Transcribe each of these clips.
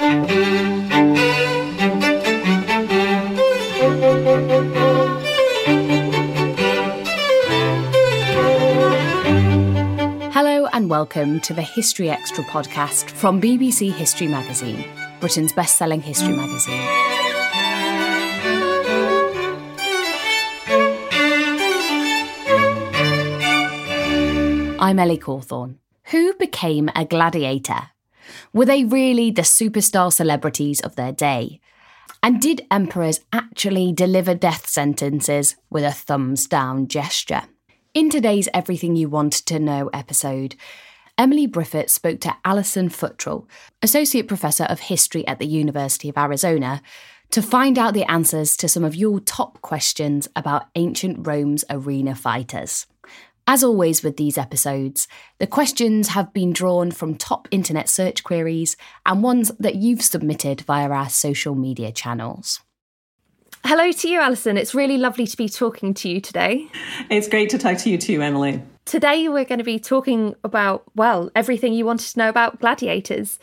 Hello and welcome to the History Extra podcast from BBC History Magazine, Britain's best-selling history magazine. I'm Ellie Cawthorne. Who became a gladiator? Were they really the superstar celebrities of their day? And did emperors actually deliver death sentences with a thumbs down gesture? In today's Everything You Wanted to Know episode, Emily Briffett spoke to Alison Futrell, Associate Professor of History at the University of Arizona, to find out the answers to some of your top questions about ancient Rome's arena fighters. As always with these episodes, the questions have been drawn from top internet search queries and ones that you've submitted via our social media channels. Hello to you, Alison. It's really lovely to be talking to you today. It's great to talk to you too, Emily. Today, we're going to be talking about, well, everything you wanted to know about gladiators.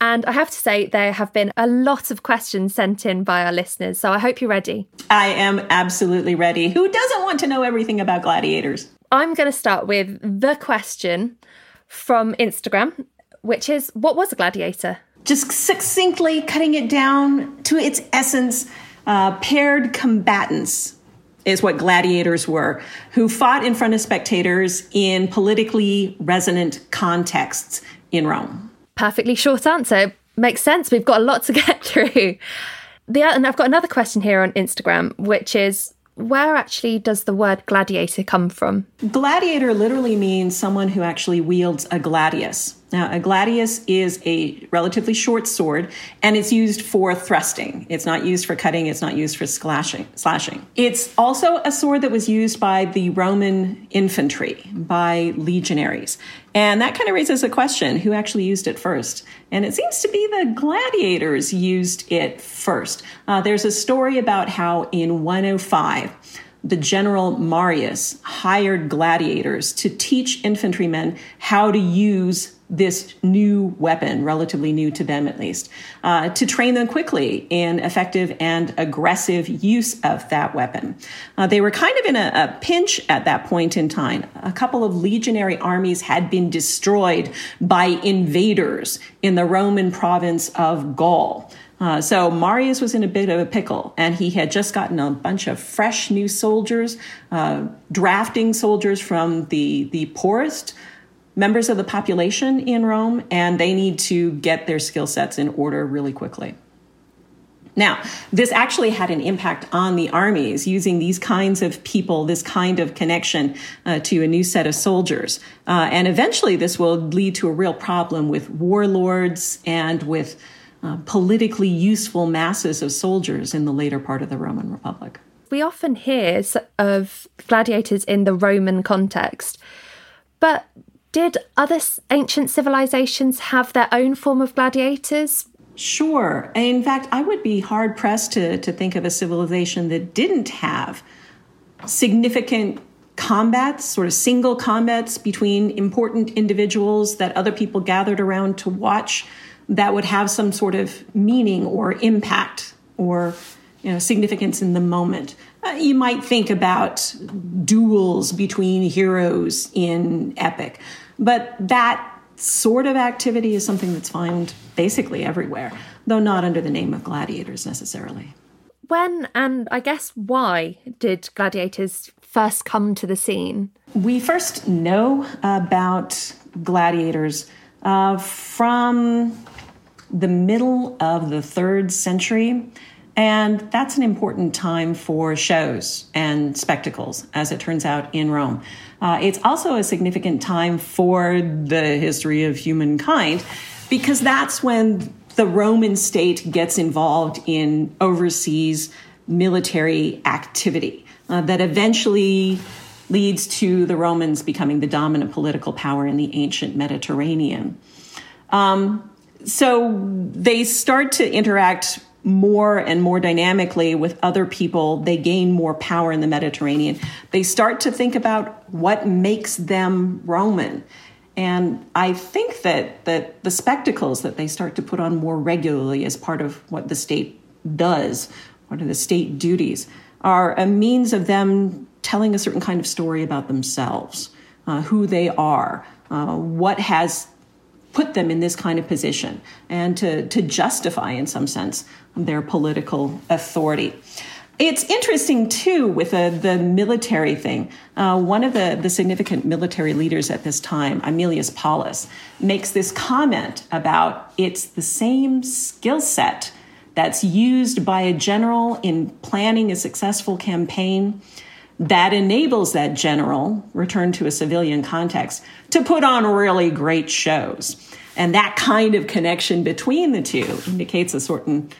And I have to say, there have been a lot of questions sent in by our listeners. So I hope you're ready. I am absolutely ready. Who doesn't want to know everything about gladiators? I'm going to start with the question from Instagram, which is What was a gladiator? Just succinctly cutting it down to its essence, uh, paired combatants is what gladiators were, who fought in front of spectators in politically resonant contexts in Rome. Perfectly short answer. Makes sense. We've got a lot to get through. The, and I've got another question here on Instagram, which is where actually does the word gladiator come from? Gladiator literally means someone who actually wields a gladius. Now, a gladius is a relatively short sword, and it's used for thrusting. It's not used for cutting. It's not used for slashing. Slashing. It's also a sword that was used by the Roman infantry, by legionaries, and that kind of raises a question: who actually used it first? And it seems to be the gladiators used it first. Uh, there's a story about how in 105 the general Marius hired gladiators to teach infantrymen how to use this new weapon, relatively new to them at least, uh, to train them quickly in effective and aggressive use of that weapon. Uh, they were kind of in a, a, pinch at that point in time. A couple of legionary armies had been destroyed by invaders in the Roman province of Gaul. Uh, so Marius was in a bit of a pickle, and he had just gotten a bunch of fresh new soldiers, uh, drafting soldiers from the the poorest members of the population in Rome, and they need to get their skill sets in order really quickly. Now, this actually had an impact on the armies using these kinds of people, this kind of connection uh, to a new set of soldiers. Uh, and eventually, this will lead to a real problem with warlords and with uh, politically useful masses of soldiers in the later part of the Roman Republic. We often hear of gladiators in the Roman context, but did other ancient civilizations have their own form of gladiators? Sure. In fact, I would be hard pressed to, to think of a civilization that didn't have significant combats, sort of single combats between important individuals that other people gathered around to watch that would have some sort of meaning or impact or you know, significance in the moment. Uh, you might think about duels between heroes in epic, but that sort of activity is something that's found basically everywhere, though not under the name of gladiators necessarily. When and I guess why did gladiators first come to the scene? We first know about gladiators uh, from the middle of the third century. And that's an important time for shows and spectacles, as it turns out in Rome. Uh, it's also a significant time for the history of humankind because that's when the Roman state gets involved in overseas military activity uh, that eventually leads to the Romans becoming the dominant political power in the ancient Mediterranean. Um, so they start to interact more and more dynamically with other people. They gain more power in the Mediterranean. They start to think about what makes them Roman. And I think that, that the spectacles that they start to put on more regularly as part of what the state does, what are the state duties, are a means of them telling a certain kind of story about themselves, uh, who they are, uh, what has put them in this kind of position and to, to justify, in some sense, their political authority. It's interesting too with the, the military thing. Uh, one of the, the significant military leaders at this time, Aemilius Paulus, makes this comment about it's the same skill set that's used by a general in planning a successful campaign that enables that general, returned to a civilian context, to put on really great shows. And that kind of connection between the two indicates a certain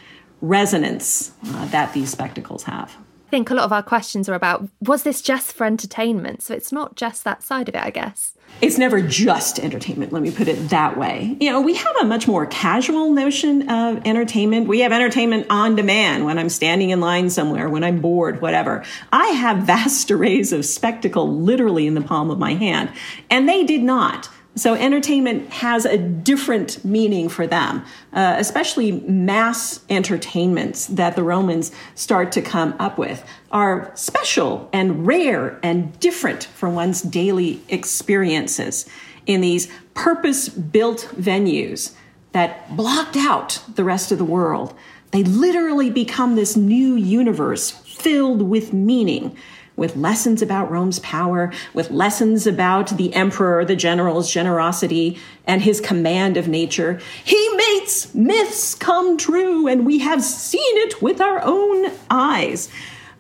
resonance uh, that these spectacles have. I think a lot of our questions are about was this just for entertainment? So it's not just that side of it, I guess. It's never just entertainment, let me put it that way. You know, we have a much more casual notion of entertainment. We have entertainment on demand when I'm standing in line somewhere, when I'm bored, whatever. I have vast arrays of spectacle literally in the palm of my hand, and they did not. So entertainment has a different meaning for them, uh, especially mass entertainments that the Romans start to come up with are special and rare and different from one's daily experiences in these purpose built venues that blocked out the rest of the world. They literally become this new universe filled with meaning with lessons about Rome's power, with lessons about the emperor, the general's generosity, and his command of nature. He makes myths come true, and we have seen it with our own eyes.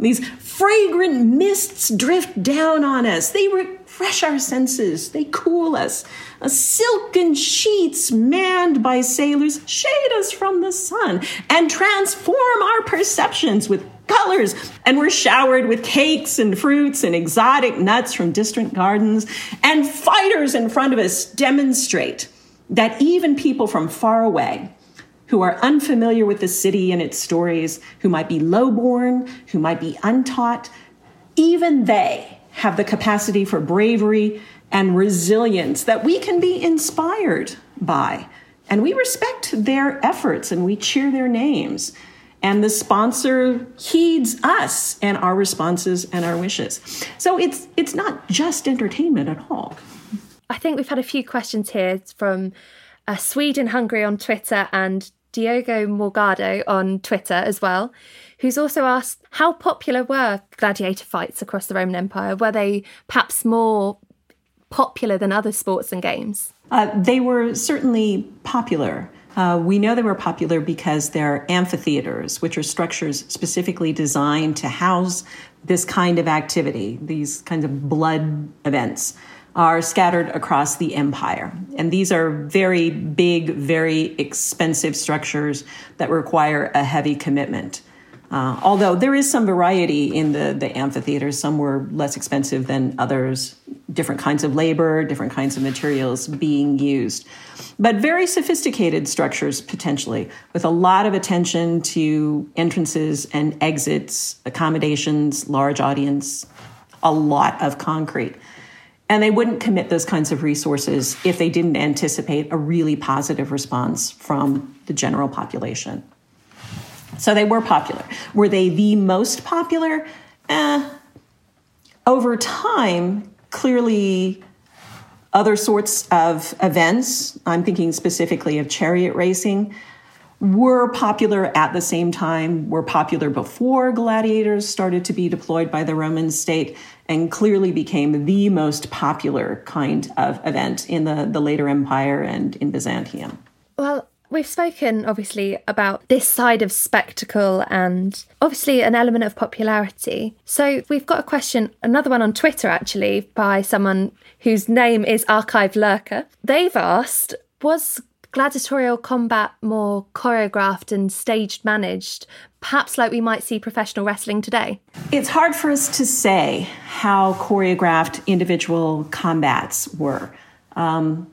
These fragrant mists drift down on us. They refresh our senses. They cool us. A silken sheets manned by sailors shade us from the sun and transform our perceptions with colors. And we're showered with cakes and fruits and exotic nuts from distant gardens. And fighters in front of us demonstrate that even people from far away, who are unfamiliar with the city and its stories, who might be lowborn, who might be untaught, even they have the capacity for bravery and resilience that we can be inspired by. And we respect their efforts and we cheer their names and the sponsor heeds us and our responses and our wishes. So it's it's not just entertainment at all. I think we've had a few questions here from uh, Sweden Hungary on Twitter and Diogo Morgado on Twitter as well, who's also asked how popular were gladiator fights across the Roman Empire? Were they perhaps more popular than other sports and games? Uh, they were certainly popular. Uh, we know they were popular because they're amphitheaters, which are structures specifically designed to house this kind of activity, these kinds of blood events are scattered across the empire. And these are very big, very expensive structures that require a heavy commitment. Uh, although there is some variety in the, the amphitheaters, some were less expensive than others, different kinds of labor, different kinds of materials being used. But very sophisticated structures, potentially, with a lot of attention to entrances and exits, accommodations, large audience, a lot of concrete. And they wouldn't commit those kinds of resources if they didn't anticipate a really positive response from the general population. So they were popular. Were they the most popular? Eh. Over time, clearly, other sorts of events, I'm thinking specifically of chariot racing, were popular at the same time, were popular before gladiators started to be deployed by the Roman state, and clearly became the most popular kind of event in the, the later empire and in Byzantium. Well, We've spoken obviously about this side of spectacle and obviously an element of popularity. So we've got a question, another one on Twitter actually, by someone whose name is Archive Lurker. They've asked, was gladiatorial combat more choreographed and staged managed, perhaps like we might see professional wrestling today? It's hard for us to say how choreographed individual combats were. Um,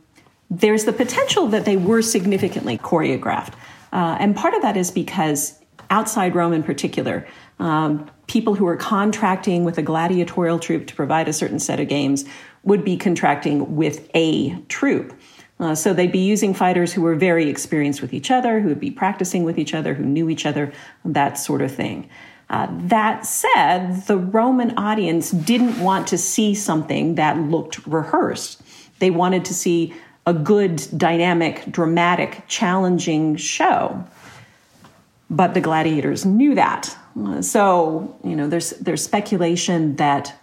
there's the potential that they were significantly choreographed. Uh, and part of that is because outside Rome in particular, um, people who are contracting with a gladiatorial troupe to provide a certain set of games would be contracting with a troupe. Uh, so they'd be using fighters who were very experienced with each other, who would be practicing with each other, who knew each other, that sort of thing. Uh, that said, the Roman audience didn't want to see something that looked rehearsed. They wanted to see a good, dynamic, dramatic, challenging show. But the gladiators knew that. So, you know, there's, there's speculation that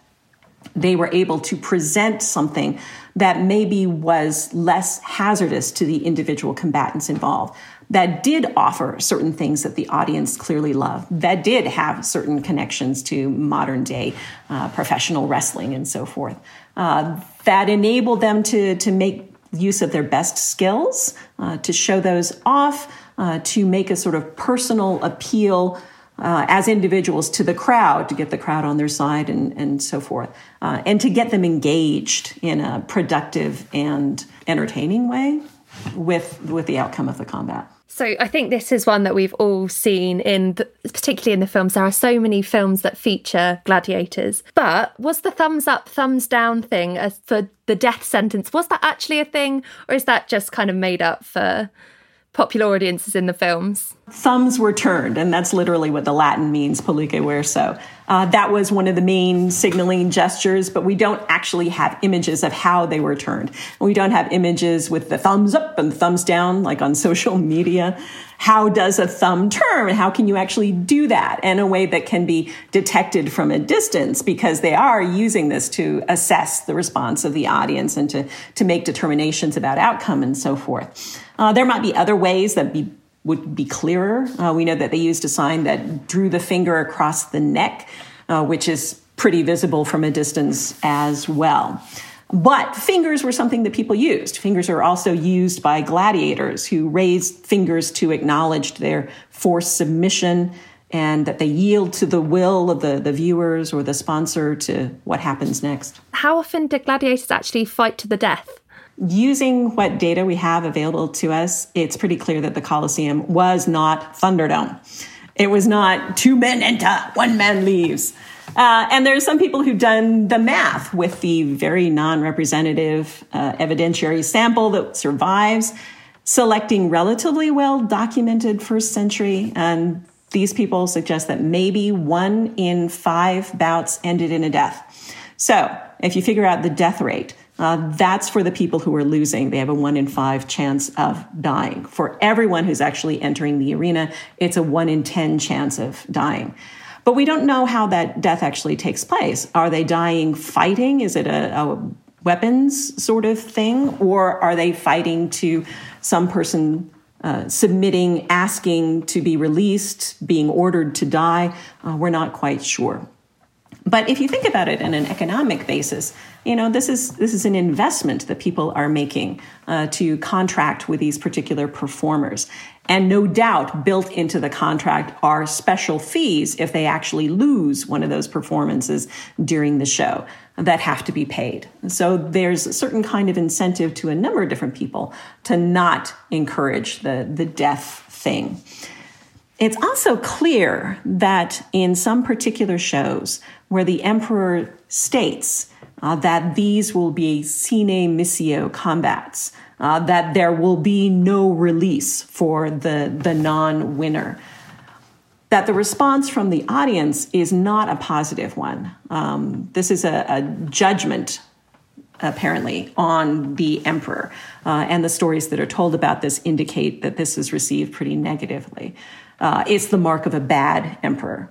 they were able to present something that maybe was less hazardous to the individual combatants involved, that did offer certain things that the audience clearly loved, that did have certain connections to modern day uh, professional wrestling and so forth, uh, that enabled them to, to make use of their best skills, uh, to show those off, uh, to make a sort of personal appeal uh, as individuals to the crowd, to get the crowd on their side and, and so forth, uh, and to get them engaged in a productive and entertaining way with, with the outcome of the combat. So I think this is one that we've all seen in, the, particularly in the films. There are so many films that feature gladiators. But was the thumbs up, thumbs down thing for the death sentence? Was that actually a thing, or is that just kind of made up for popular audiences in the films? Thumbs were turned, and that's literally what the Latin means, pollice verso. Uh, that was one of the main signaling gestures, but we don't actually have images of how they were turned. We don't have images with the thumbs up and thumbs down, like on social media. How does a thumb turn? How can you actually do that in a way that can be detected from a distance? Because they are using this to assess the response of the audience and to, to make determinations about outcome and so forth. Uh, there might be other ways that be would be clearer. Uh, we know that they used a sign that drew the finger across the neck, uh, which is pretty visible from a distance as well. But fingers were something that people used. Fingers are also used by gladiators who raised fingers to acknowledge their forced submission and that they yield to the will of the, the viewers or the sponsor to what happens next. How often did gladiators actually fight to the death? Using what data we have available to us, it's pretty clear that the Colosseum was not Thunderdome. It was not two men enter, one man leaves. Uh, and there are some people who've done the math with the very non representative uh, evidentiary sample that survives, selecting relatively well documented first century. And these people suggest that maybe one in five bouts ended in a death. So if you figure out the death rate, uh, that's for the people who are losing. They have a one in five chance of dying. For everyone who's actually entering the arena, it's a one in 10 chance of dying. But we don't know how that death actually takes place. Are they dying fighting? Is it a, a weapons sort of thing? Or are they fighting to some person uh, submitting, asking to be released, being ordered to die. Uh, we're not quite sure. But if you think about it in an economic basis, you know this is this is an investment that people are making uh, to contract with these particular performers, and no doubt built into the contract are special fees if they actually lose one of those performances during the show that have to be paid. So there's a certain kind of incentive to a number of different people to not encourage the the death thing. It's also clear that in some particular shows where the emperor states uh, that these will be sine missio combats, uh, that there will be no release for the, the non winner. That the response from the audience is not a positive one. Um, this is a, a, judgment, apparently, on the emperor. Uh, and the stories that are told about this indicate that this is received pretty negatively. Uh, it's the mark of a bad emperor.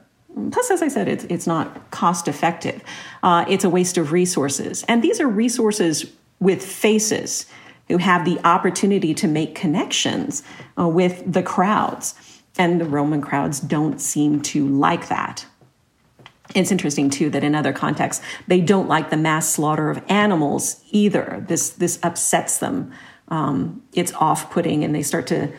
Plus, as I said, it's, it's not cost effective. Uh, it's a waste of resources. And these are resources with faces who have the opportunity to make connections uh, with the crowds. And the Roman crowds don't seem to like that. It's interesting too that in other contexts they don't like the mass slaughter of animals either. This this upsets them. Um, it's off-putting, and they start to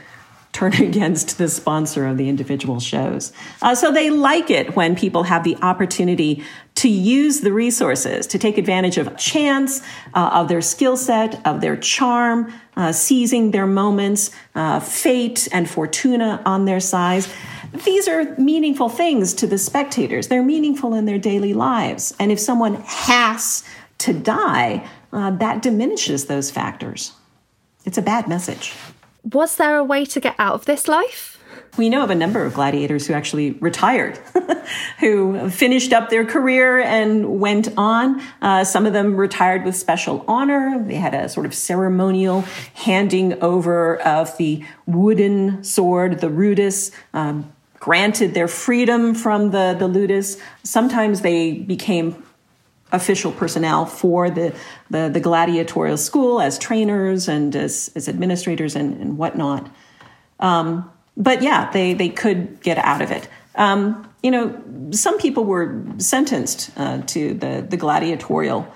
turn against the sponsor of the individual shows. Uh, so they like it when people have the opportunity to use the resources, to take advantage of chance, uh, of their skill set, of their charm, uh, seizing their moments, uh, fate and fortuna on their side. These are meaningful things to the spectators. They're meaningful in their daily lives. And if someone has to die, uh, that diminishes those factors. It's a bad message. Was there a way to get out of this life? We know of a number of gladiators who actually retired, who finished up their career and went on. Uh, some of them retired with special honor. They had a sort of ceremonial handing over of the wooden sword, the rudis, um, granted their freedom from the, the ludus. Sometimes they became official personnel for the, the, the, gladiatorial school as trainers and as, as administrators and, and whatnot. Um, but yeah, they, they could get out of it. Um, you know, some people were sentenced uh, to the, the gladiatorial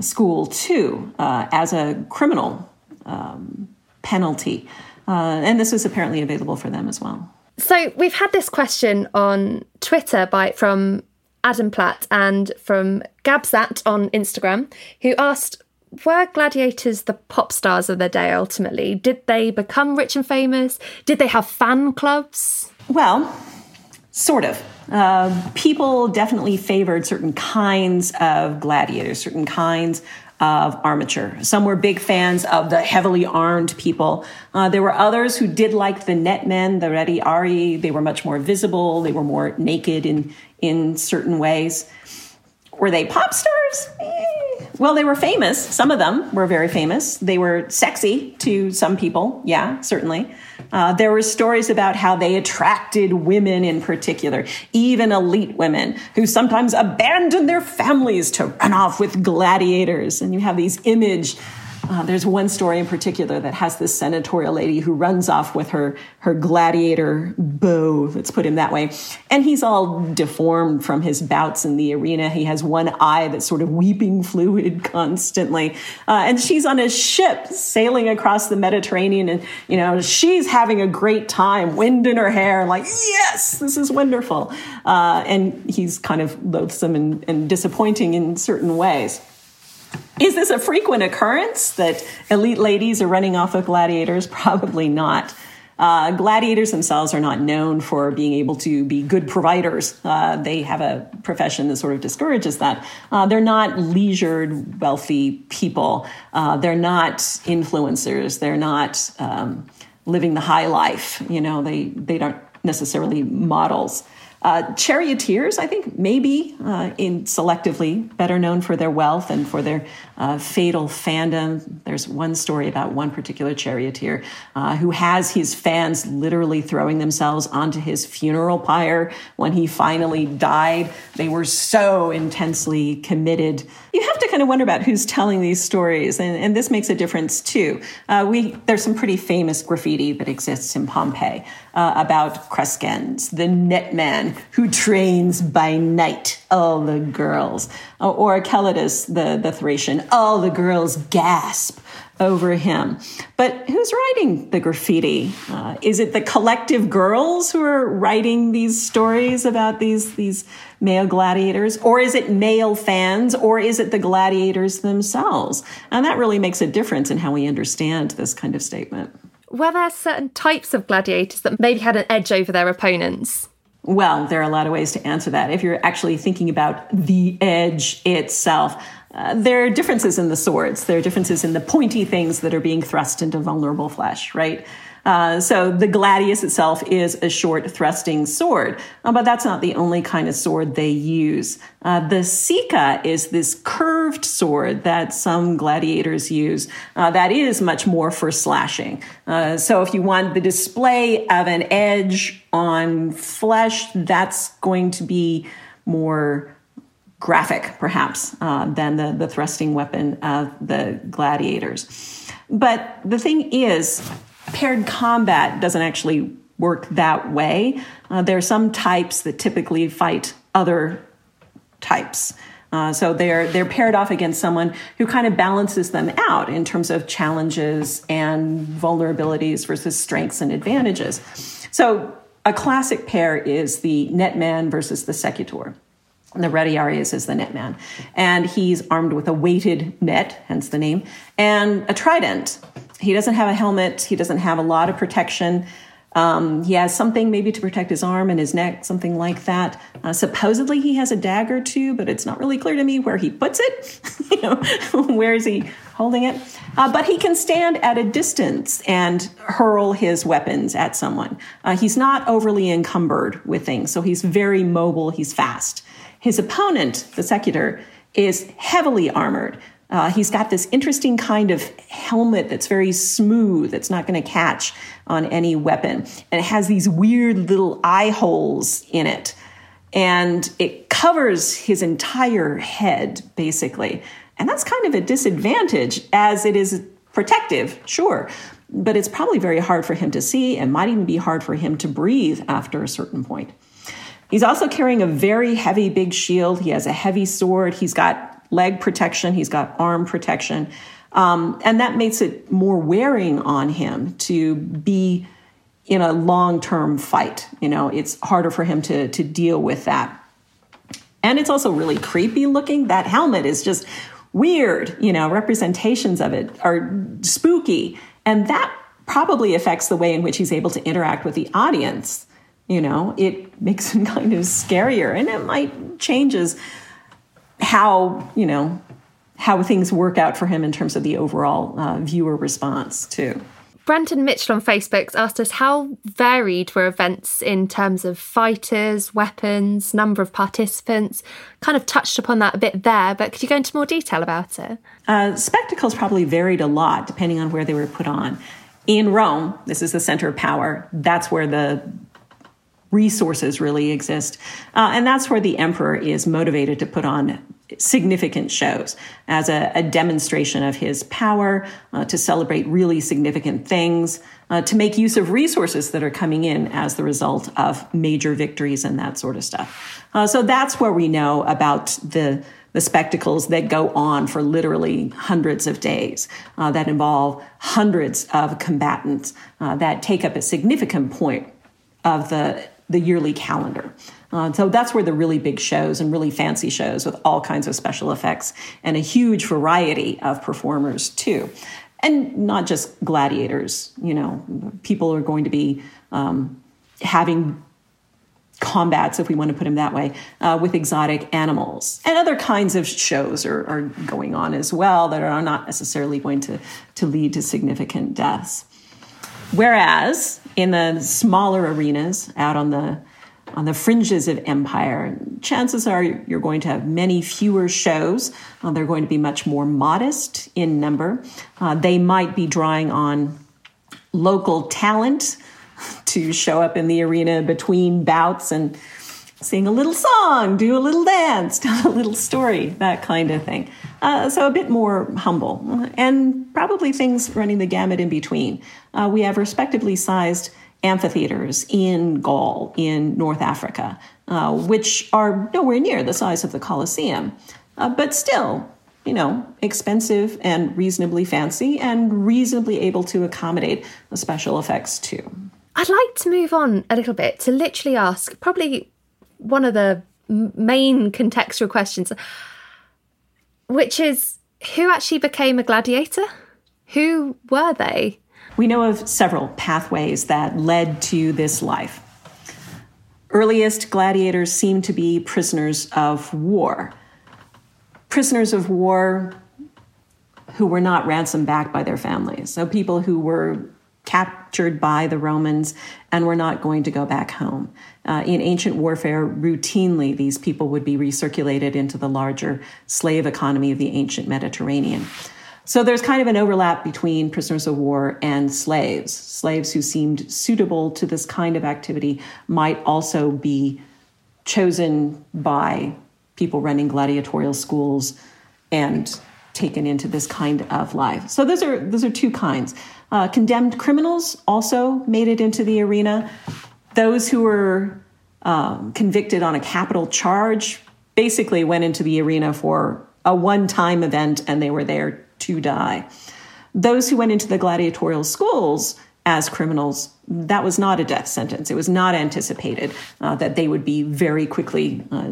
school too uh, as a criminal um, penalty. Uh, and this was apparently available for them as well. So we've had this question on Twitter by from Adam Platt and from Gabsat on Instagram, who asked, were gladiators the pop stars of their day ultimately? Did they become rich and famous? Did they have fan clubs? Well, sort of. Uh, people definitely favored certain kinds of gladiators, certain kinds of armature. Some were big fans of the heavily armed people. Uh, there were others who did like the net men, the retiarii. They were much more visible. They were more naked in, in certain ways. Were they pop stars? Eh. Well, they were famous. Some of them were very famous. They were sexy to some people. Yeah, certainly. Uh, there were stories about how they attracted women in particular, even elite women who sometimes abandoned their families to run off with gladiators. And you have these image uh, there's one story in particular that has this senatorial lady who runs off with her her gladiator beau. Let's put him that way, and he's all deformed from his bouts in the arena. He has one eye that's sort of weeping fluid constantly, uh, and she's on a ship sailing across the Mediterranean, and you know she's having a great time, wind in her hair, like yes, this is wonderful, uh, and he's kind of loathsome and, and disappointing in certain ways. Is this a frequent occurrence that elite ladies are running off of gladiators? Probably not. Uh, gladiators themselves are not known for being able to be good providers. Uh, they have a profession that sort of discourages that. Uh, they're not leisured, wealthy people. Uh, they're not influencers. They're not um, living the high life. You know, they they don't necessarily models. Uh, charioteers, I think, maybe uh, in selectively better known for their wealth and for their uh, fatal fandom. There's one story about one particular charioteer uh, who has his fans literally throwing themselves onto his funeral pyre when he finally died. They were so intensely committed. You have to kind of wonder about who's telling these stories, and, and this makes a difference too. Uh, we there's some pretty famous graffiti that exists in Pompeii uh, about Crescens, the net man who trains by night all the girls, uh, or Celadus, the, the Thracian, all the girls gasp over him. But who's writing the graffiti? Uh, is it the collective girls who are writing these stories about these, these male gladiators? Or is it male fans? Or is it the gladiators themselves? And that really makes a difference in how we understand this kind of statement were there certain types of gladiators that maybe had an edge over their opponents? Well, there are a lot of ways to answer that. If you're actually thinking about the edge itself, uh, there are differences in the swords. There are differences in the pointy things that are being thrust into vulnerable flesh, right? Uh, so the gladius itself is a short thrusting sword, uh, but that's not the only kind of sword they use. Uh, the sica is this curved sword that some gladiators use uh, that is much more for slashing. Uh, so if you want the display of an edge on flesh, that's going to be more graphic, perhaps, than the, the thrusting weapon of the gladiators. But the thing is, paired combat doesn't actually work that way. Uh, there are some types that typically fight other types. Uh, so they're they're paired off against someone who kind of balances them out in terms of challenges and vulnerabilities versus strengths and advantages. So a classic pair is the netman versus the secutor. The Retiarius is the netman. And he's armed with a weighted net, hence the name, and a trident. He doesn't have a helmet. He doesn't have a lot of protection. Um, he has something maybe to protect his arm and his neck, something like that. Uh, supposedly he has a dagger too, but it's not really clear to me where he puts it. you know, where is he holding it? Uh, but he can stand at a distance and hurl his weapons at someone. Uh, he's not overly encumbered with things, so he's very mobile. He's fast. His opponent, the secutor, is heavily armored. Uh, he's got this interesting kind of helmet that's very smooth, that's not going to catch on any weapon. And it has these weird little eye holes in it. And it covers his entire head, basically. And that's kind of a disadvantage as it is protective, sure. But it's probably very hard for him to see and might even be hard for him to breathe after a certain point. He's also carrying a very heavy big shield. He has a heavy sword. He's got leg protection, he's got arm protection. Um, and that makes it more wearing on him to be in a long term fight. You know, it's harder for him to, to deal with that. And it's also really creepy looking. That helmet is just weird, you know, representations of it are spooky. And that probably affects the way in which he's able to interact with the audience. You know, it makes him kind of scarier and it might changes how you know how things work out for him in terms of the overall uh, viewer response too. Brenton Mitchell on Facebook asked us how varied were events in terms of fighters, weapons, number of participants. Kind of touched upon that a bit there, but could you go into more detail about it? Uh, spectacles probably varied a lot depending on where they were put on. In Rome, this is the center of power. That's where the resources really exist. Uh, and that's where the emperor is motivated to put on significant shows as a, a demonstration of his power, uh, to celebrate really significant things, uh, to make use of resources that are coming in as the result of major victories and that sort of stuff. Uh, so that's where we know about the the spectacles that go on for literally hundreds of days, uh, that involve hundreds of combatants, uh, that take up a significant point of the the yearly calendar. Uh, so that's where the really big shows and really fancy shows with all kinds of special effects and a huge variety of performers too. And not just gladiators, you know, people are going to be um, having combats, if we want to put them that way, uh, with exotic animals. And other kinds of shows are, are going on as well that are not necessarily going to, to lead to significant deaths. Whereas in the smaller arenas out on the on the fringes of empire. Chances are you're going to have many fewer shows. Uh, they're going to be much more modest in number. Uh, they might be drawing on local talent to show up in the arena between bouts and sing a little song, do a little dance, tell a little story, that kind of thing. Uh, so a bit more humble, and probably things running the gamut in between. Uh, we have respectively sized amphitheaters in Gaul, in North Africa, uh, which are nowhere near the size of the Colosseum, uh, but still, you know, expensive and reasonably fancy and reasonably able to accommodate the special effects too. I'd like to move on a little bit to literally ask probably one of the main contextual questions, which is who actually became a gladiator? Who were they? We know of several pathways that led to this life. Earliest gladiators seem to be prisoners of war. Prisoners of war who were not ransomed back by their families. So people who were captured by the Romans and we're not going to go back home. Uh, in ancient warfare, routinely these people would be recirculated into the larger slave economy of the ancient Mediterranean. So there's kind of an overlap between prisoners of war and slaves. Slaves who seemed suitable to this kind of activity might also be chosen by people running gladiatorial schools and taken into this kind of life. So those are those are two kinds. Uh, condemned criminals also made it into the arena. Those who were um, convicted on a capital charge basically went into the arena for a one-time event, and they were there to die. Those who went into the gladiatorial schools as criminals, that was not a death sentence. It was not anticipated uh, that they would be very quickly uh,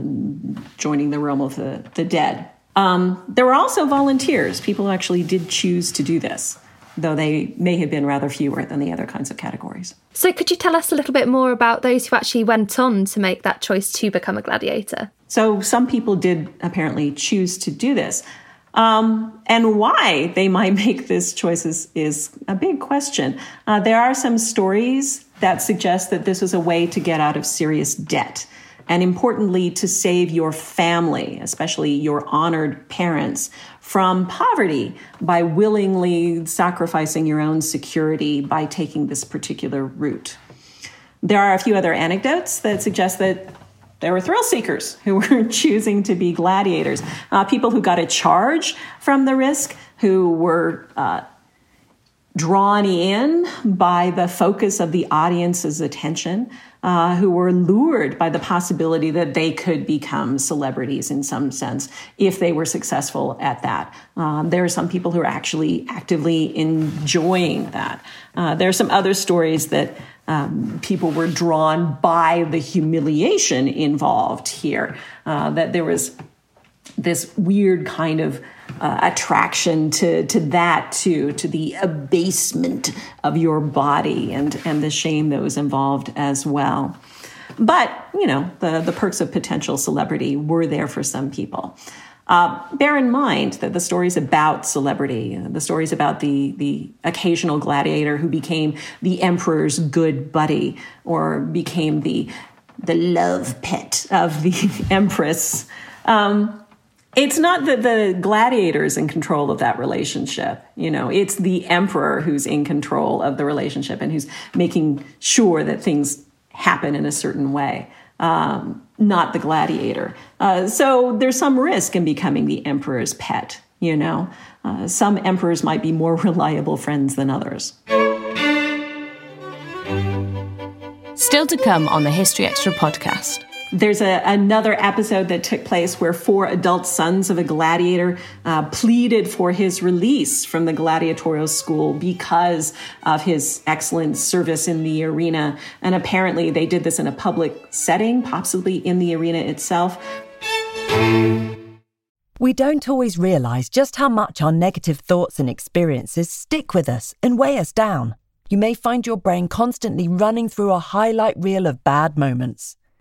joining the realm of the, the dead. Um, there were also volunteers, people actually did choose to do this, though they may have been rather fewer than the other kinds of categories. So, could you tell us a little bit more about those who actually went on to make that choice to become a gladiator? So, some people did apparently choose to do this. Um, and why they might make this choice is, is a big question. Uh, there are some stories that suggest that this was a way to get out of serious debt. And importantly, to save your family, especially your honored parents, from poverty by willingly sacrificing your own security by taking this particular route. There are a few other anecdotes that suggest that there were thrill seekers who were choosing to be gladiators, uh, people who got a charge from the risk, who were uh, drawn in by the focus of the audience's attention, uh, who were lured by the possibility that they could become celebrities in some sense if they were successful at that. Um, there are some people who are actually actively enjoying that. Uh, there are some other stories that um, people were drawn by the humiliation involved here, uh, that there was this weird kind of uh, attraction to to that too, to the abasement of your body and and the shame that was involved as well. But you know, the the perks of potential celebrity were there for some people. Uh, bear in mind that the stories about celebrity, the stories about the, the occasional gladiator who became the emperor's good buddy or became the, the love pet of the empress, um, it's not that the gladiator is in control of that relationship. You know, it's the emperor who's in control of the relationship and who's making sure that things happen in a certain way um, not the gladiator. Uh, so there's some risk in becoming the emperor's pet, you know. Uh, some emperors might be more reliable friends than others. Still to come on the History Extra podcast. There's a, another episode that took place where four adult sons of a gladiator uh, pleaded for his release from the gladiatorial school because of his excellent service in the arena. And apparently, they did this in a public setting, possibly in the arena itself. We don't always realize just how much our negative thoughts and experiences stick with us and weigh us down. You may find your brain constantly running through a highlight reel of bad moments.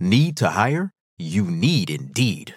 Need to hire? You need Indeed.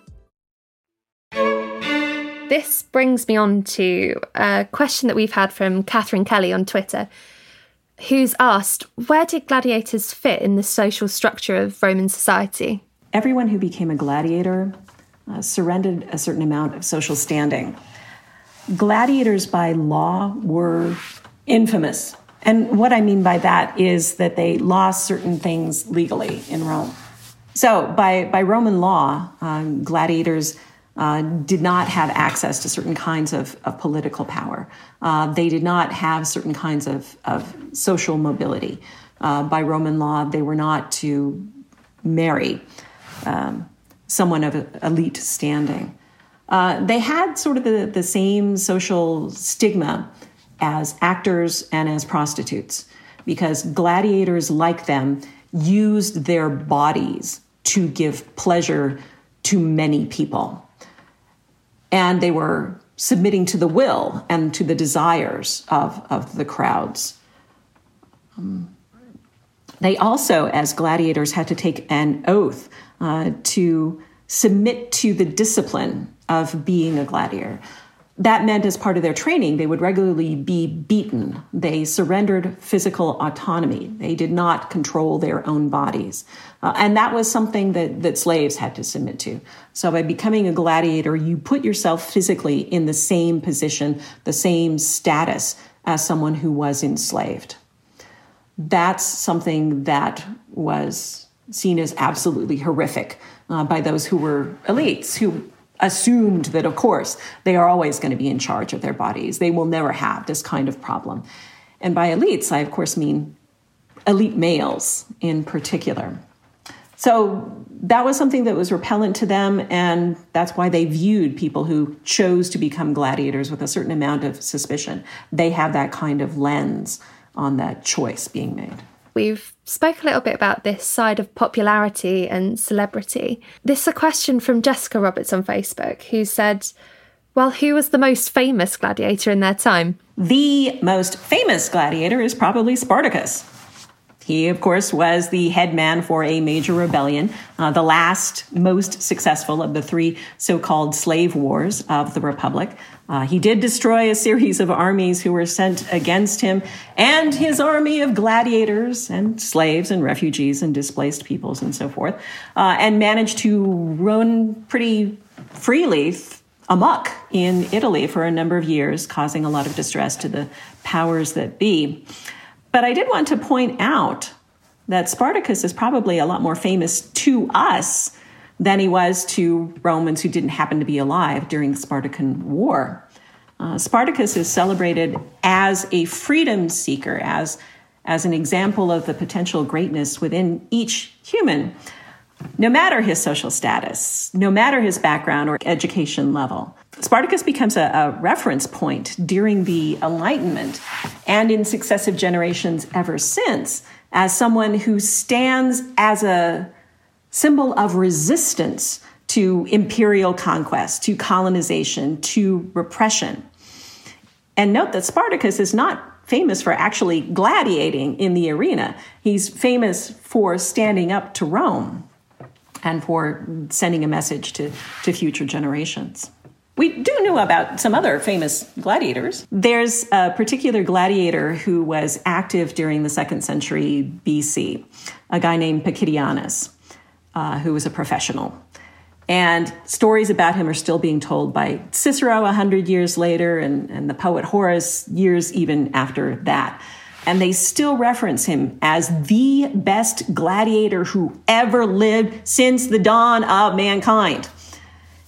This brings me on to a question that we've had from Catherine Kelly on Twitter, who's asked Where did gladiators fit in the social structure of Roman society? Everyone who became a gladiator uh, surrendered a certain amount of social standing. Gladiators by law were infamous. And what I mean by that is that they lost certain things legally in Rome. So, by, by Roman law, um, gladiators uh, did not have access to certain kinds of, of political power. Uh, they did not have certain kinds of, of social mobility. Uh, by Roman law, they were not to marry um, someone of elite standing. Uh, they had sort of the, the same social stigma as actors and as prostitutes, because gladiators like them used their bodies to give pleasure to many people and they were submitting to the will and to the desires of, of the crowds. Um, they also, as gladiators, had to take an oath uh, to submit to the discipline of being a gladiator that meant as part of their training, they would regularly be beaten. They surrendered physical autonomy. They did not control their own bodies. Uh, and that was something that, that slaves had to submit to. So by becoming a gladiator, you put yourself physically in the same position, the same status as someone who was enslaved. That's something that was seen as absolutely horrific uh, by those who were elites, who assumed that, of course, they are always going to be in charge of their bodies. They will never have this kind of problem. And by elites, I, of course, mean elite males in particular. So that was something that was repellent to them, and that's why they viewed people who chose to become gladiators with a certain amount of suspicion. They have that kind of lens on that choice being made. We've spoke a little bit about this side of popularity and celebrity. This is a question from Jessica Roberts on Facebook, who said, Well, who was the most famous gladiator in their time? The most famous gladiator is probably Spartacus. He, of course, was the head man for a major rebellion, uh, the last most successful of the three so called slave wars of the Republic. Uh, he did destroy a series of armies who were sent against him and his army of gladiators and slaves and refugees and displaced peoples and so forth, uh, and managed to run pretty freely amok in Italy for a number of years, causing a lot of distress to the powers that be. But I did want to point out that Spartacus is probably a lot more famous to us than he was to Romans who didn't happen to be alive during the Spartacan War. Uh, Spartacus is celebrated as a freedom seeker, as, as an example of the potential greatness within each human. no matter his social status, no matter his background or education level. Spartacus becomes a, a, reference point during the Enlightenment and in successive generations ever since as someone who stands as a symbol of resistance to imperial conquest, to colonization, to repression. And note that Spartacus is not famous for actually gladiating in the arena. He's famous for standing up to Rome and for sending a message to, to future generations. We do know about some other famous gladiators. There's a particular gladiator who was active during the second century BC, a guy named Pacidianus, uh, who was a professional. And stories about him are still being told by Cicero 100 years later and, and the poet Horace years even after that. And they still reference him as the best gladiator who ever lived since the dawn of mankind.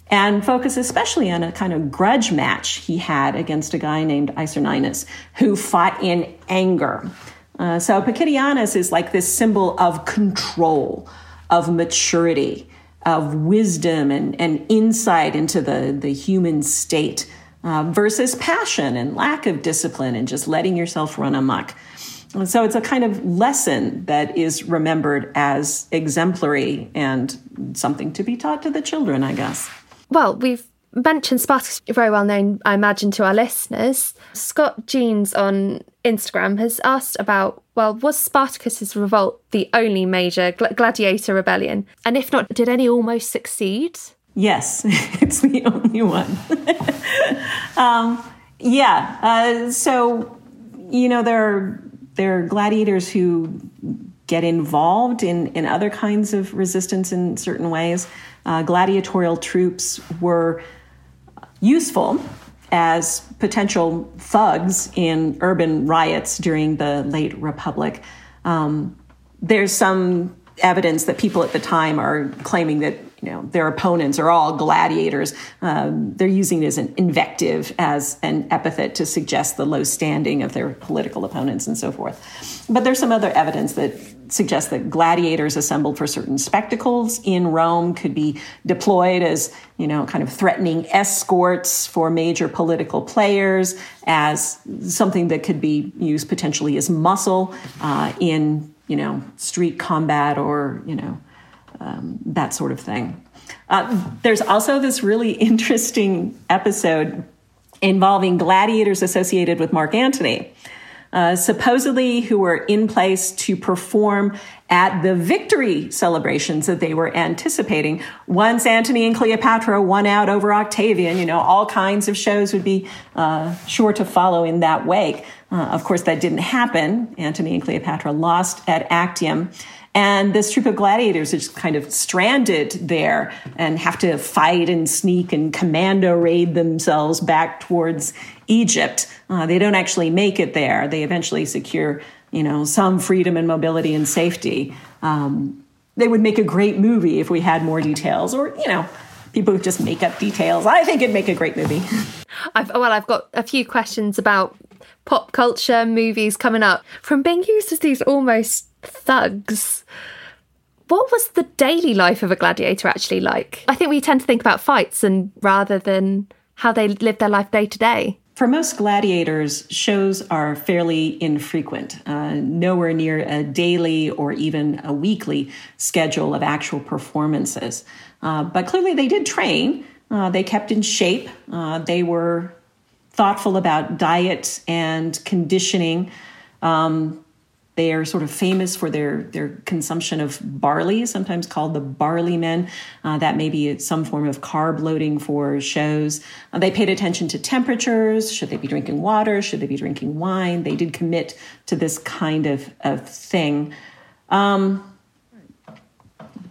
And focus especially on a kind of grudge match he had against a guy named Aeserninus, who fought in anger. Uh, so Pacidianus is like this symbol of control, of maturity, of wisdom and, and insight into the, the human state uh, versus passion and lack of discipline and just letting yourself run amok. So it's a kind of lesson that is remembered as exemplary and something to be taught to the children, I guess. Well, we've mentioned Spartacus, very well known, I imagine, to our listeners. Scott Jeans on Instagram has asked about, well, was Spartacus's revolt the only major gl- gladiator rebellion? And if not, did any almost succeed? Yes, it's the only one. um, yeah. Uh, so, you know, there are, there are gladiators who get involved in, in other kinds of resistance in certain ways. Uh, gladiatorial troops were useful as potential thugs in urban riots during the late Republic. Um, there's some evidence that people at the time are claiming that you know their opponents are all gladiators. Um, they're using it as an invective, as an epithet to suggest the low standing of their political opponents and so forth. But there's some other evidence that suggests that gladiators assembled for certain spectacles in Rome could be deployed as, you know, kind of threatening escorts for major political players, as something that could be used potentially as muscle uh, in, you know, street combat or, you know, um, that sort of thing. Uh, there's also this really interesting episode involving gladiators associated with Mark Antony uh, supposedly who were in place to perform at the victory celebrations that they were anticipating. Once Antony and Cleopatra won out over Octavian, you know, all kinds of shows would be uh, sure to follow in that wake. Uh, of course, that didn't happen. Antony and Cleopatra lost at Actium. And this troop of gladiators is kind of stranded there and have to fight and sneak and commando raid themselves back towards Egypt. Uh, they don't actually make it there. They eventually secure, you know, some freedom and mobility and safety. Um, they would make a great movie if we had more details, or you know, people just make up details. I think it'd make a great movie. I've, well, I've got a few questions about pop culture movies coming up from being used as these almost thugs. What was the daily life of a gladiator actually like? I think we tend to think about fights and rather than how they live their life day to day. For most gladiators, shows are fairly infrequent, uh, nowhere near a daily or even a weekly schedule of actual performances. Uh, but clearly, they did train. Uh, they kept in shape. Uh, they were thoughtful about diet and conditioning. Um, they are sort of famous for their, their consumption of barley, sometimes called the barley men. Uh, that may be some form of carb loading for shows. Uh, they paid attention to temperatures. Should they be drinking water? Should they be drinking wine? They did commit to this kind of, of thing. Um,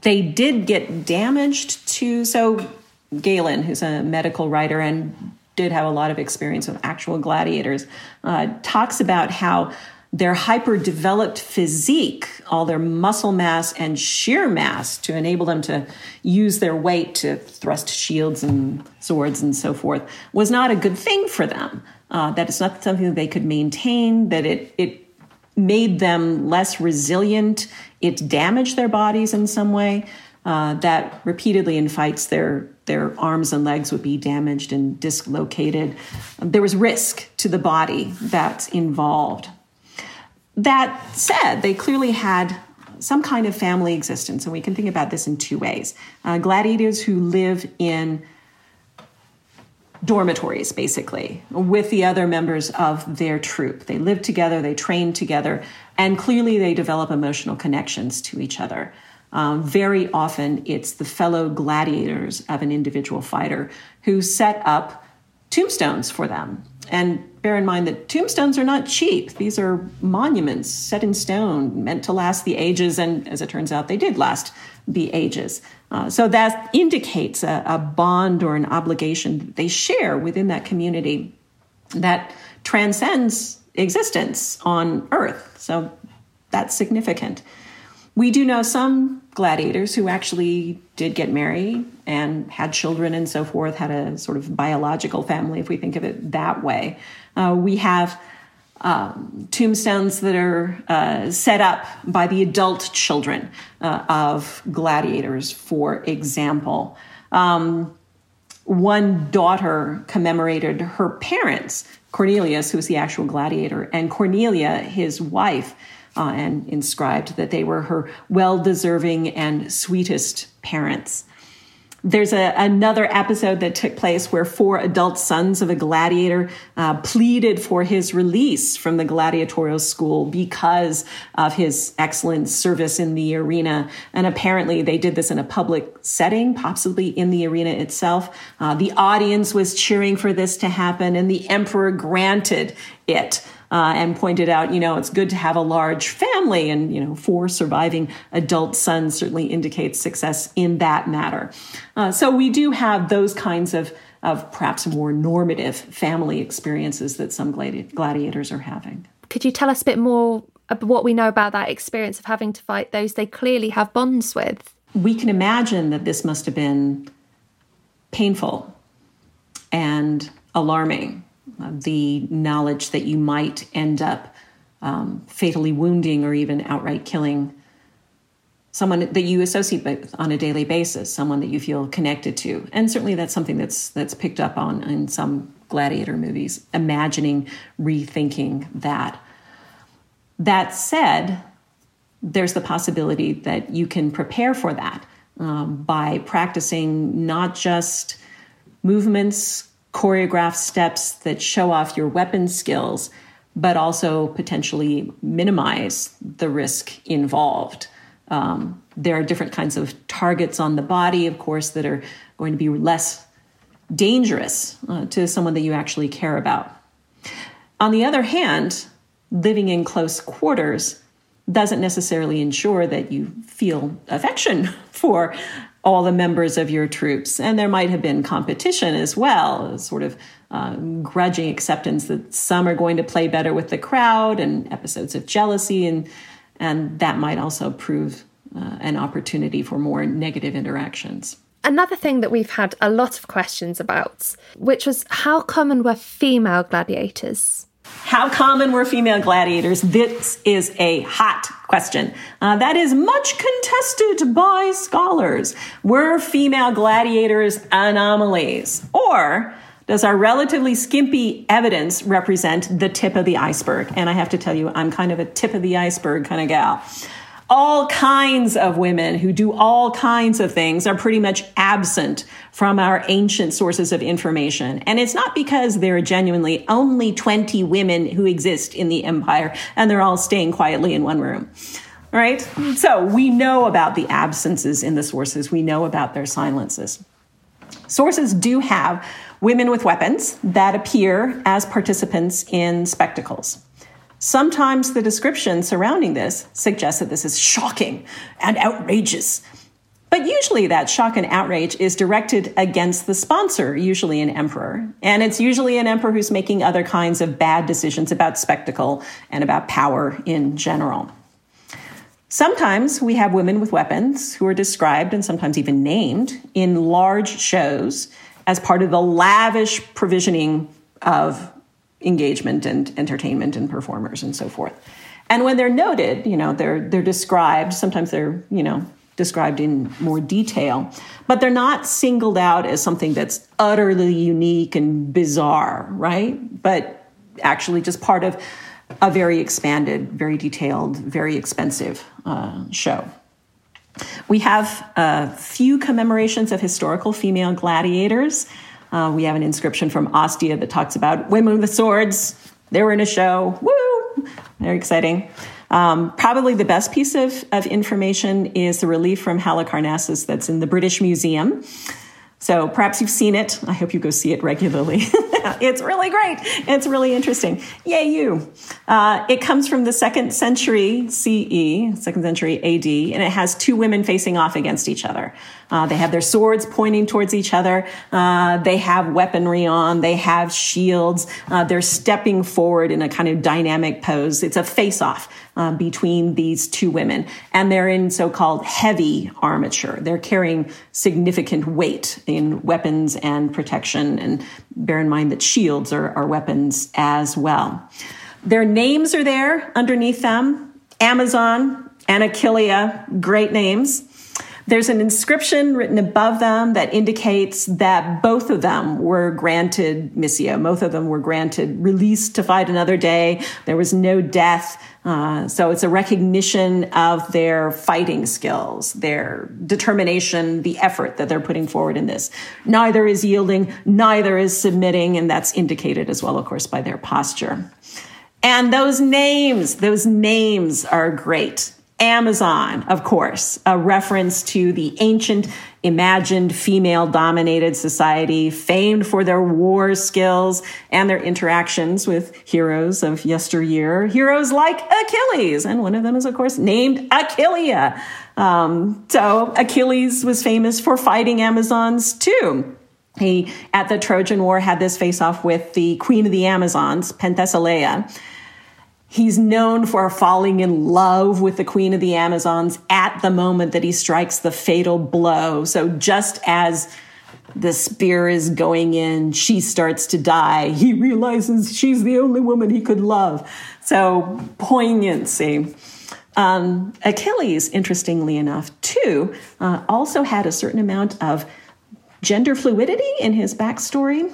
they did get damaged to, so Galen, who's a medical writer and did have a lot of experience with actual gladiators, uh, talks about how their hyper developed physique, all their muscle mass and sheer mass to enable them to use their weight to thrust shields and swords and so forth, was not a good thing for them. Uh, that it's not something that they could maintain, that it, it made them less resilient, it damaged their bodies in some way. uh, that repeatedly in fights their their arms and legs would be damaged and dislocated. There was risk to the body that's involved. That said, they clearly had some kind of family existence, and we can think about this in two ways. Uh, gladiators who live in dormitories, basically, with the other members of their troop. They live together, they train together, and clearly they develop emotional connections to each other. Um, very often, it's the fellow gladiators of an individual fighter who set up tombstones for them. And bear in mind that tombstones are not cheap. These are monuments set in stone, meant to last the ages, and as it turns out, they did last the ages. Uh, so that indicates a, a bond or an obligation that they share within that community that transcends existence on Earth. So that's significant. We do know some gladiators who actually did get married and had children and so forth, had a sort of biological family, if we think of it that way. Uh, we have um, tombstones that are uh, set up by the adult children uh, of gladiators, for example. Um, one daughter commemorated her parents, Cornelius, who was the actual gladiator, and Cornelia, his wife uh, and inscribed that they were her well deserving and sweetest parents. There's a, another episode that took place where four adult sons of a gladiator uh, pleaded for his release from the gladiatorial school because of his excellent service in the arena. And apparently, they did this in a public setting, possibly in the arena itself. Uh, the audience was cheering for this to happen, and the emperor granted it uh, and pointed out, you know, it's good to have a large family, and you know, four surviving adult sons certainly indicates success in that matter. Uh, so we do have those kinds of of perhaps more normative family experiences that some gladi- gladiators are having. Could you tell us a bit more about what we know about that experience of having to fight those they clearly have bonds with? We can imagine that this must have been painful and alarming the knowledge that you might end up um, fatally wounding or even outright killing someone that you associate with on a daily basis, someone that you feel connected to. And certainly that's something that's that's picked up on in some gladiator movies, imagining, rethinking that. That said, there's the possibility that you can prepare for that um, by practicing not just movements, choreograph steps that show off your weapon skills, but also potentially minimize the risk involved. Um, there are different kinds of targets on the body, of course, that are going to be less dangerous uh, to someone that you actually care about. On the other hand, living in close quarters doesn't necessarily ensure that you feel affection for all the members of your troops. And there might have been competition as well, sort of uh, grudging acceptance that some are going to play better with the crowd and episodes of jealousy. And, and that might also prove uh, an opportunity for more negative interactions. Another thing that we've had a lot of questions about, which was how common were female gladiators? How common were female gladiators? This is a hot question. Uh, that is much contested by scholars. Were female gladiators anomalies? Or does our relatively skimpy evidence represent the tip of the iceberg? And I have to tell you, I'm kind of a tip of the iceberg kind of gal all kinds of women who do all kinds of things are pretty much absent from our ancient sources of information. And it's not because there are genuinely only 20 women who exist in the empire and they're all staying quietly in one room. Right? So we know about the absences in the sources. We know about their silences. Sources do have women with weapons that appear as participants in spectacles. Sometimes the description surrounding this suggests that this is shocking and outrageous. But usually that shock and outrage is directed against the sponsor, usually an emperor. And it's usually an emperor who's making other kinds of bad decisions about spectacle and about power in general. Sometimes we have women with weapons who are described and sometimes even named in large shows as part of the lavish provisioning of engagement and entertainment and performers and so forth. And when they're noted, you know, they're they're described. Sometimes they're you know described in more detail. But they're not singled out as something that's utterly unique and bizarre, right? But actually just part of a very expanded, very detailed, very expensive uh, show. We have a few commemorations of historical female gladiators. Uh, we have an inscription from Ostia that talks about women with swords. They were in a show. Woo! Very exciting. Um, probably the best piece of, of information is the relief from Halicarnassus that's in the British Museum. So perhaps you've seen it. I hope you go see it regularly. it's really great. It's really interesting. Yay, you. Uh, it comes from the second century CE, second century AD, and it has two women facing off against each other. Uh, they have their swords pointing towards each other. Uh, they have weaponry on. They have shields. Uh, they're stepping forward in a kind of dynamic pose. It's a face off uh, between these two women. And they're in so called heavy armature. They're carrying significant weight in weapons and protection. And bear in mind that shields are, are weapons as well. Their names are there underneath them Amazon and Achillia, great names. There's an inscription written above them that indicates that both of them were granted missio. Both of them were granted release to fight another day. There was no death. Uh, so it's a recognition of their fighting skills, their determination, the effort that they're putting forward in this. Neither is yielding, neither is submitting, and that's indicated as well, of course, by their posture. And those names, those names are great. Amazon, of course, a reference to the ancient, imagined female dominated society, famed for their war skills and their interactions with heroes of yesteryear, heroes like Achilles. And one of them is, of course, named Achillia. Um, so Achilles was famous for fighting Amazons too. He, at the Trojan War, had this face off with the queen of the Amazons, Penthesilea. He's known for falling in love with the queen of the Amazons at the moment that he strikes the fatal blow. So just as the spear is going in, she starts to die. He realizes she's the only woman he could love. So poignancy. Um, Achilles, interestingly enough, too, uh, also had a certain amount of gender fluidity in his backstory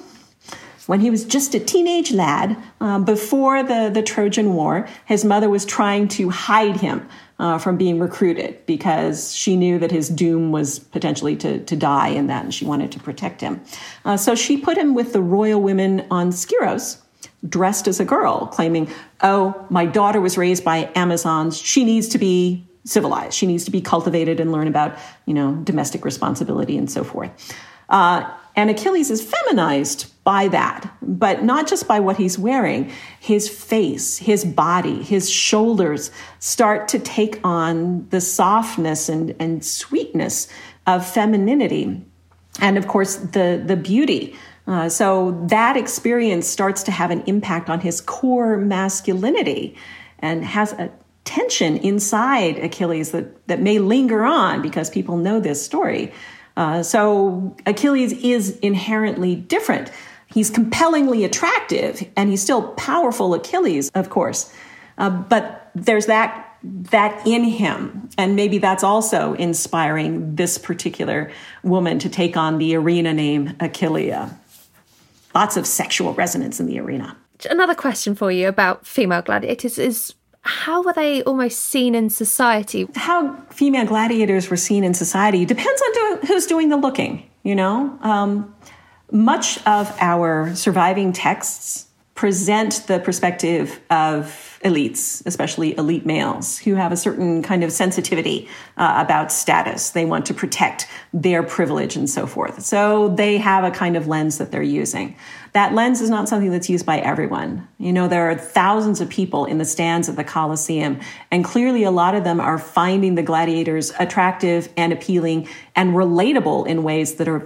when he was just a teenage lad, um, before the, the Trojan War, his mother was trying to hide him uh, from being recruited because she knew that his doom was potentially to, to die in that, and she wanted to protect him. Uh, so she put him with the royal women on Skyros, dressed as a girl, claiming, Oh, my daughter was raised by Amazons. She needs to be civilized. She needs to be cultivated and learn about, you know, domestic responsibility and so forth. Uh, and Achilles is feminized by that, but not just by what he's wearing. His face, his body, his shoulders start to take on the softness and, and sweetness of femininity. And of course, the, the beauty. Uh, so that experience starts to have an impact on his core masculinity and has a tension inside Achilles that, that may linger on because people know this story. Uh, so Achilles is inherently different. He's compellingly attractive, and he's still powerful Achilles, of course. Uh, but there's that that in him, and maybe that's also inspiring this particular woman to take on the arena name Achillia. Lots of sexual resonance in the arena. Another question for you about female gladiators is how were they almost seen in society? How female gladiators were seen in society depends on do- who's doing the looking, you know? Um, much of our surviving texts present the perspective of elites, especially elite males, who have a certain kind of sensitivity uh, about status. They want to protect their privilege and so forth. So they have a kind of lens that they're using. That lens is not something that's used by everyone. You know, there are thousands of people in the stands of the Colosseum, and clearly a lot of them are finding the gladiators attractive and appealing and relatable in ways that are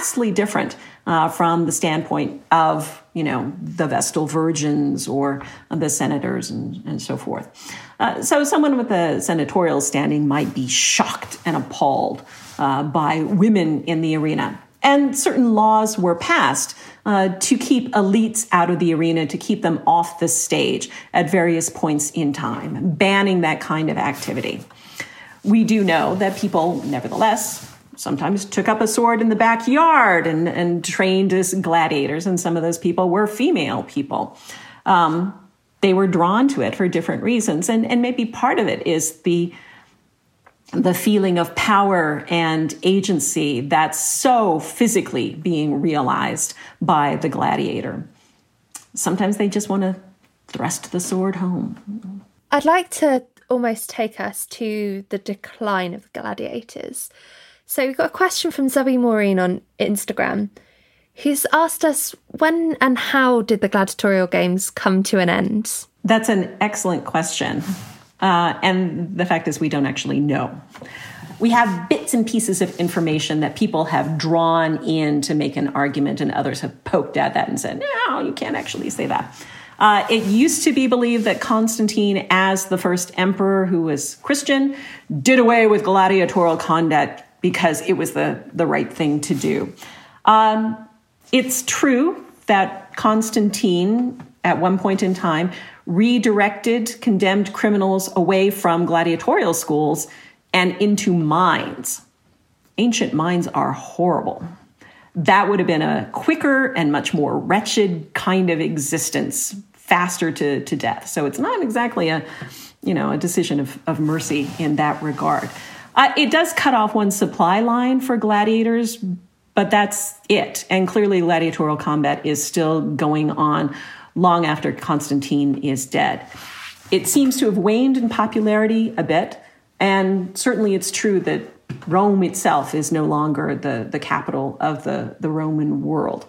vastly different uh, from the standpoint of you know the Vestal virgins or the senators and, and so forth. Uh, so someone with a senatorial standing might be shocked and appalled uh, by women in the arena. And certain laws were passed uh, to keep elites out of the arena, to keep them off the stage at various points in time, banning that kind of activity. We do know that people, nevertheless, sometimes took up a sword in the backyard and, and trained as gladiators, and some of those people were female people. Um, they were drawn to it for different reasons, and, and maybe part of it is the the feeling of power and agency that's so physically being realized by the gladiator. Sometimes they just want to thrust the sword home. I'd like to almost take us to the decline of gladiators. So we've got a question from Zoe Maureen on Instagram, who's asked us when and how did the gladiatorial games come to an end? That's an excellent question. Uh, and the fact is, we don't actually know. We have bits and pieces of information that people have drawn in to make an argument, and others have poked at that and said, no, you can't actually say that. Uh, it used to be believed that Constantine, as the first emperor who was Christian, did away with gladiatorial conduct because it was the, the right thing to do. Um, it's true that Constantine, at one point in time, redirected condemned criminals away from gladiatorial schools and into mines. Ancient mines are horrible. That would have been a quicker and much more wretched kind of existence, faster to, to death. So it's not exactly a, you know, a decision of, of mercy in that regard. It does cut off one supply line for gladiators, but that's it. And clearly, gladiatorial combat is still going on long after Constantine is dead. It seems to have waned in popularity a bit, and certainly it's true that Rome itself is no longer the, the capital of the, the Roman world.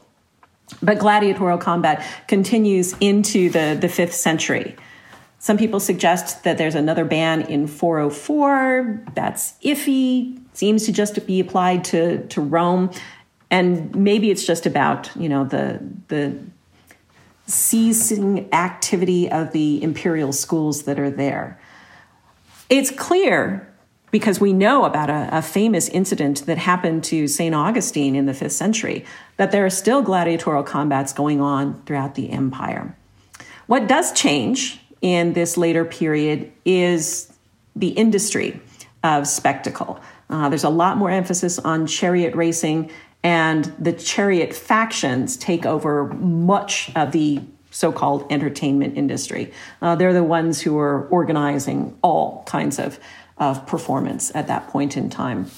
But gladiatorial combat continues into the, the fifth century. Some people suggest that there's another ban in 404. That's iffy. Seems to just be applied to, to Rome. And maybe it's just about, you know, the, the ceasing activity of the imperial schools that are there. It's clear because we know about a, a, famous incident that happened to St. Augustine in the fifth century, that there are still gladiatorial combats going on throughout the empire. What does change in this later period is the industry of spectacle. Uh, there's a lot more emphasis on chariot racing, and the chariot factions take over much of the so called entertainment industry. Uh, they're the ones who are organizing all kinds of, of performance at that point in time.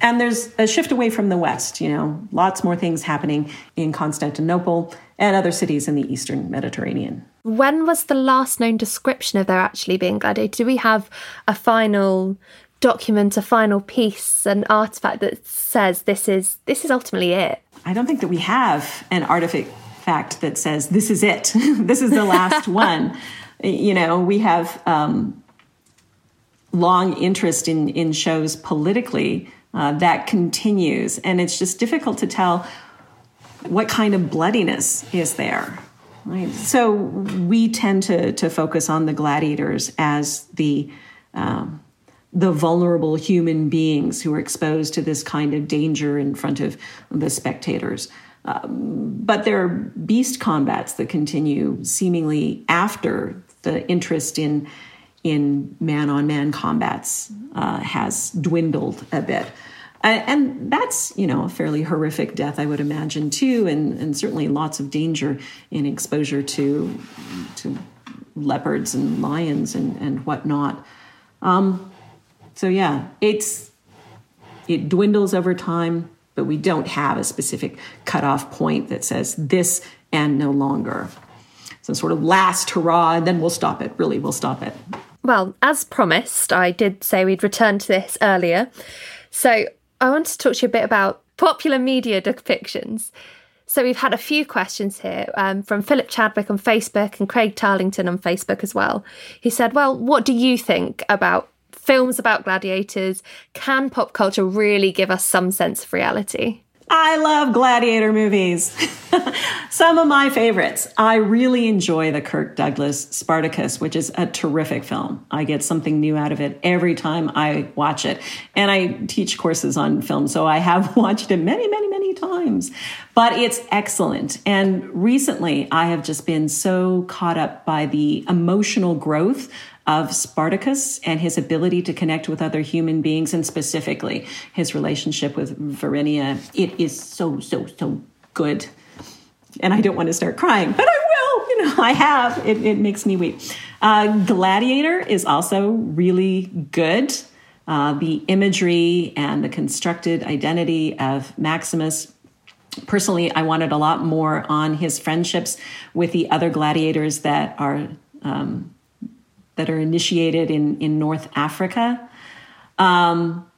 And there's a shift away from the West, you know, lots more things happening in Constantinople and other cities in the Eastern Mediterranean. When was the last known description of there actually being gladiator? Do we have a final document, a final piece, an artifact that says this is this is ultimately it? I don't think that we have an artifact that says this is it. this is the last one. You know, we have um, long interest in in shows politically uh, that continues, and it's just difficult to tell what kind of bloodiness is there. Right. So we tend to to focus on the gladiators as the um, the vulnerable human beings who are exposed to this kind of danger in front of the spectators. Um, but there are beast combats that continue seemingly after the interest in in man on man combats uh, has dwindled a bit. And that's you know a fairly horrific death i would imagine too and, and certainly lots of danger in exposure to to leopards and lions and, and whatnot. Um, so yeah it's it dwindles over time but we don't have a specific cutoff point that says this and no longer. Some sort of last hurrah and then we'll stop it. Really we'll stop it well as promised i did say we'd return to this earlier so I want to talk to you a bit about popular media depictions. So we've had a few questions here um, from Philip Chadwick on Facebook and Craig Tarlington on Facebook as well. He said, "Well, what do you think about films about gladiators? Can pop culture really give us some sense of reality?" I love gladiator movies. Some of my favorites. I really enjoy the Kirk Douglas Spartacus, which is a terrific film. I get something new out of it every time I watch it. And I teach courses on film, so I have watched it many, many, many times. But it's excellent. And recently, I have just been so caught up by the emotional growth of Spartacus and his ability to connect with other human beings, and specifically his relationship with Varinia. It is so, so, so good. And I don't want to start crying, but I will. You know, I have. It, it makes me weep. Uh, Gladiator is also really good. Uh, the imagery and the constructed identity of Maximus personally, I wanted a lot more on his friendships with the other gladiators that are um, that are initiated in in North Africa. Um,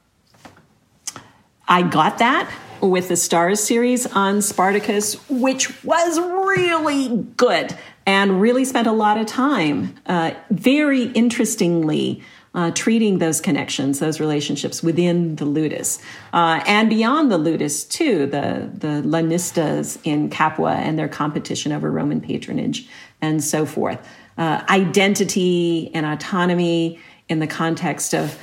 I got that with the Starz series on Spartacus, which was really good and really spent a lot of time, uh, very interestingly, uh, treating those connections, those relationships within the ludus uh, and beyond the ludus too. The the Lanistas in Capua and their competition over Roman patronage and so forth. Uh, identity and autonomy in the context of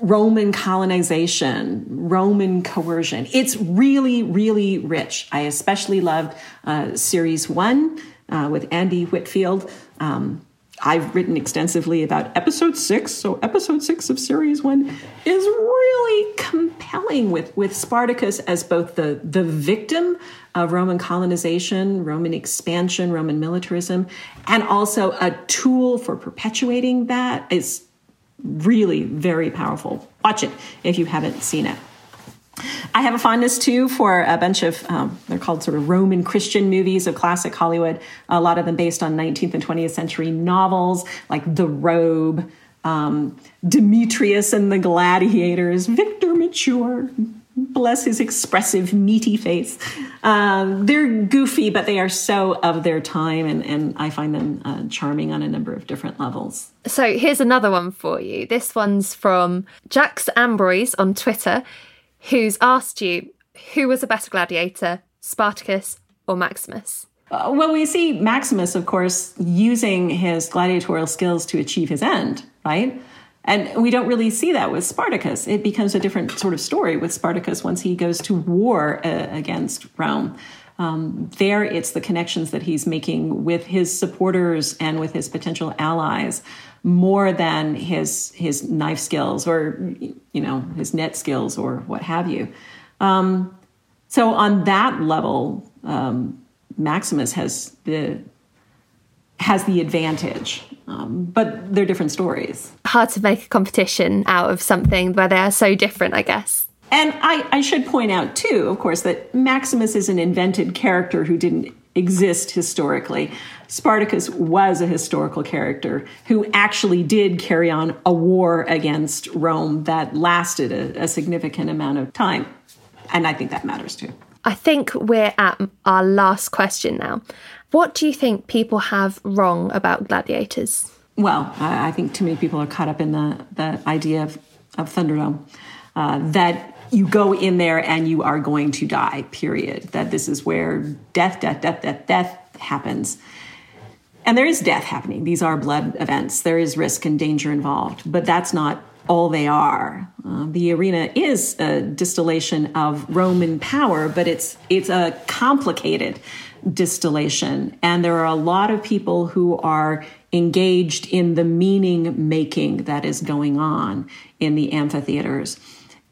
Roman colonization, Roman coercion. It's really, really rich. I especially loved uh, series one uh, with Andy Whitfield. Um, I've written extensively about episode six. So episode six of series one is really compelling with, with Spartacus as both the, the victim of Roman colonization, Roman expansion, Roman militarism, and also a tool for perpetuating that is really very powerful. Watch it if you haven't seen it. I have a fondness too for a bunch of, um, they're called sort of Roman Christian movies of classic Hollywood, a lot of them based on 19th and 20th century novels like The Robe, um, Demetrius and the Gladiators, Victor Mature, bless his expressive, meaty face. Um, they're goofy, but they are so of their time, and, and I find them uh, charming on a number of different levels. So here's another one for you. This one's from Jax Ambroise on Twitter who's asked you who was a better gladiator, Spartacus or Maximus? Uh, well, we see Maximus, of course, using his gladiatorial skills to achieve his end, right? And we don't really see that with Spartacus. It becomes a different sort of story with Spartacus once he goes to war uh, against Rome. Um, there, it's the connections that he's making with his supporters and with his potential allies more than his his knife skills or you know his net skills or what have you. Um, so on that level, um, Maximus has the has the advantage, um, but they're different stories. Hard to make a competition out of something where they are so different, I guess. And I, I should point out too, of course, that Maximus is an invented character who didn't exist historically. Spartacus was a historical character who actually did carry on a war against Rome that lasted a, a significant amount of time. And I think that matters too. I think we're at our last question now. What do you think people have wrong about gladiators? Well, I think too many people are caught up in the, the idea of, of Thunderdome. Uh, that you go in there and you are going to die, period. That this is where death, death, death, death, death happens. And there is death happening. These are blood events. There is risk and danger involved, but that's not all they are. Uh, the arena is a distillation of Roman power, but it's it's a complicated distillation, and there are a lot of people who are engaged in the meaning making that is going on in the amphitheaters,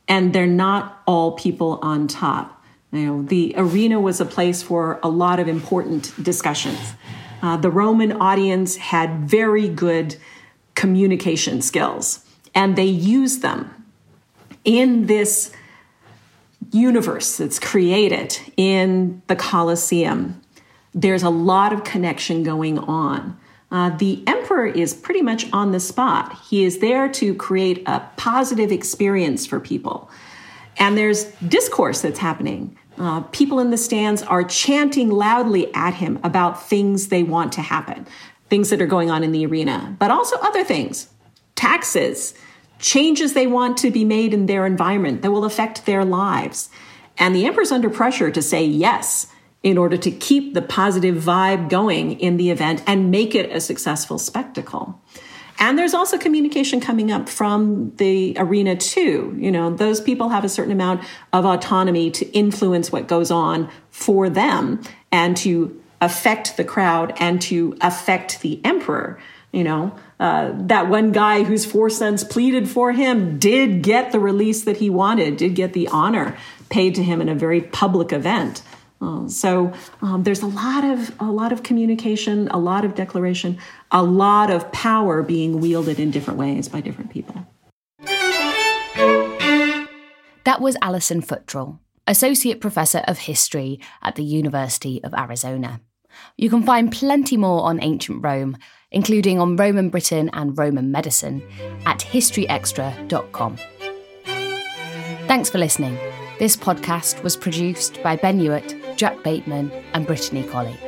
and they're not all people on top. You know, the arena was a place for a lot of important discussions. Uh, the Roman audience had very good communication skills, and they used them in this universe that's created in the Colosseum. There's a lot of connection going on. Uh, the emperor is pretty much on the spot. He is there to create a positive experience for people. And there's discourse that's happening. Uh, people in the stands are chanting loudly at him about things they want to happen, things that are going on in the arena, but also other things, taxes, changes they want to be made in their environment that will affect their lives. And the emperor's under pressure to say yes in order to keep the positive vibe going in the event and make it a successful spectacle. And there's also communication coming up from the arena too. You know, those people have a certain amount of autonomy to influence what goes on for them and to affect the crowd and to affect the emperor. You know, uh, that one guy whose four sons pleaded for him did get the release that he wanted, did get the honor paid to him in a very public event. Uh, so um, there's a lot of a lot of communication, a lot of declaration, a lot of power being wielded in different ways by different people. That was Alison Futrell, Associate Professor of History at the University of Arizona. You can find plenty more on ancient Rome, including on Roman Britain and Roman medicine, at historyextra.com. Thanks for listening. This podcast was produced by Ben Hewitt, Jack Bateman, and Brittany Colley.